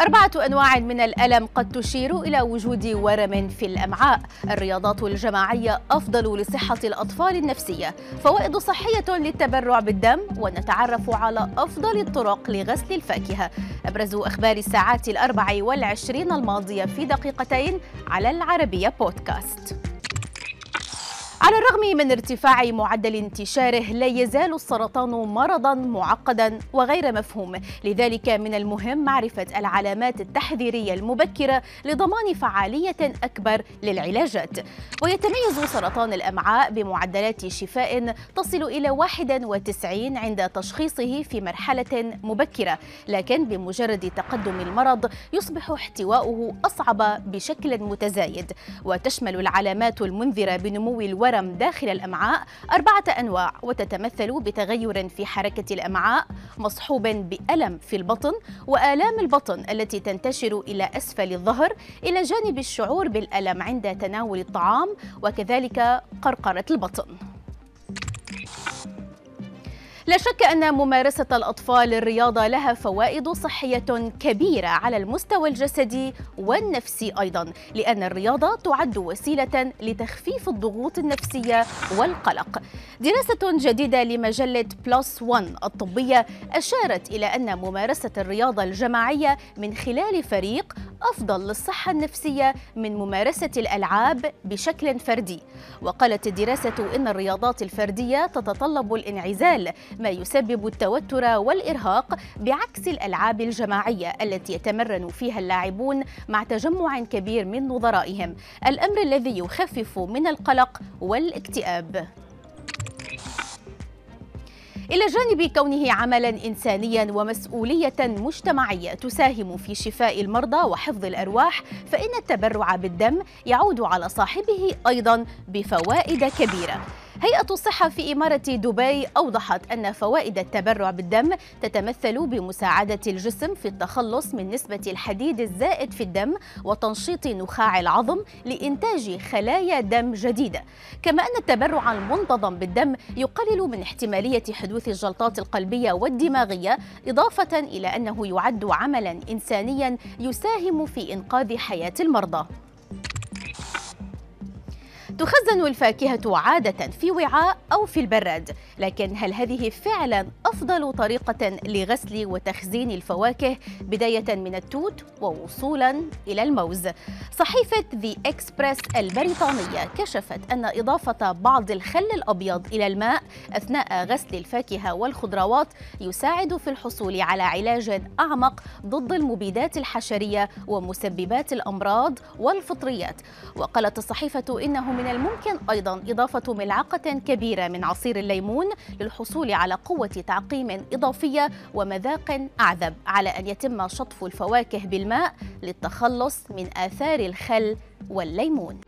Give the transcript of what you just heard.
أربعة أنواع من الألم قد تشير إلى وجود ورم في الأمعاء. الرياضات الجماعية أفضل لصحة الأطفال النفسية فوائد صحية للتبرع بالدم ونتعرف على أفضل الطرق لغسل الفاكهة. أبرز أخبار الساعات الأربع والعشرين الماضية في دقيقتين على العربية بودكاست. على الرغم من ارتفاع معدل انتشاره لا يزال السرطان مرضا معقدا وغير مفهوم. لذلك من المهم معرفة العلامات التحذيرية المبكرة لضمان فعالية أكبر للعلاجات. ويتميز سرطان الأمعاء بمعدلات شفاء تصل إلى 91 عند تشخيصه في مرحلة مبكرة لكن بمجرد تقدم المرض يصبح احتواؤه أصعب بشكل متزايد. وتشمل العلامات المنذرة بنمو الورم الورم داخل الأمعاء أربعة أنواع وتتمثل بتغير في حركة الأمعاء مصحوب بألم في البطن وآلام البطن التي تنتشر إلى أسفل الظهر إلى جانب الشعور بالألم عند تناول الطعام وكذلك قرقرة البطن. لا شك أن ممارسة الأطفال الرياضة لها فوائد صحية كبيرة على المستوى الجسدي والنفسي أيضا لأن الرياضة تعد وسيلة لتخفيف الضغوط النفسية والقلق. دراسة جديدة لمجلة بلس وان الطبية أشارت إلى أن ممارسة الرياضة الجماعية من خلال فريق أفضل للصحة النفسية من ممارسة الألعاب بشكل فردي. وقالت الدراسة إن الرياضات الفردية تتطلب الانعزال ما يسبب التوتر والإرهاق بعكس الألعاب الجماعية التي يتمرن فيها اللاعبون مع تجمع كبير من نظرائهم. الأمر الذي يخفف من القلق والاكتئاب. إلى جانب كونه عملا إنسانيا ومسؤولية مجتمعية تساهم في شفاء المرضى وحفظ الأرواح فإن التبرع بالدم يعود على صاحبه أيضا بفوائد كبيرة. هيئة الصحة في إمارة دبي أوضحت أن فوائد التبرع بالدم تتمثل بمساعدة الجسم في التخلص من نسبة الحديد الزائد في الدم وتنشيط نخاع العظم لإنتاج خلايا دم جديدة. كما أن التبرع المنتظم بالدم يقلل من احتمالية حدوث الجلطات القلبية والدماغية إضافة إلى أنه يعد عملا إنسانيا يساهم في إنقاذ حياة المرضى. تخزن الفاكهة عادة في وعاء أو في البراد، لكن هل هذه فعلا أفضل طريقة لغسل وتخزين الفواكه بداية من التوت ووصولا إلى الموز؟ صحيفة ذا إكسبرس البريطانية كشفت أن إضافة بعض الخل الأبيض إلى الماء أثناء غسل الفاكهة والخضروات يساعد في الحصول على علاج أعمق ضد المبيدات الحشرية ومسببات الأمراض والفطريات، وقالت الصحيفة إنه من الممكن أيضا إضافة ملعقة كبيرة من عصير الليمون للحصول على قوة تعقيم إضافية ومذاق أعذب على أن يتم شطف الفواكه بالماء للتخلص من آثار الخل والليمون.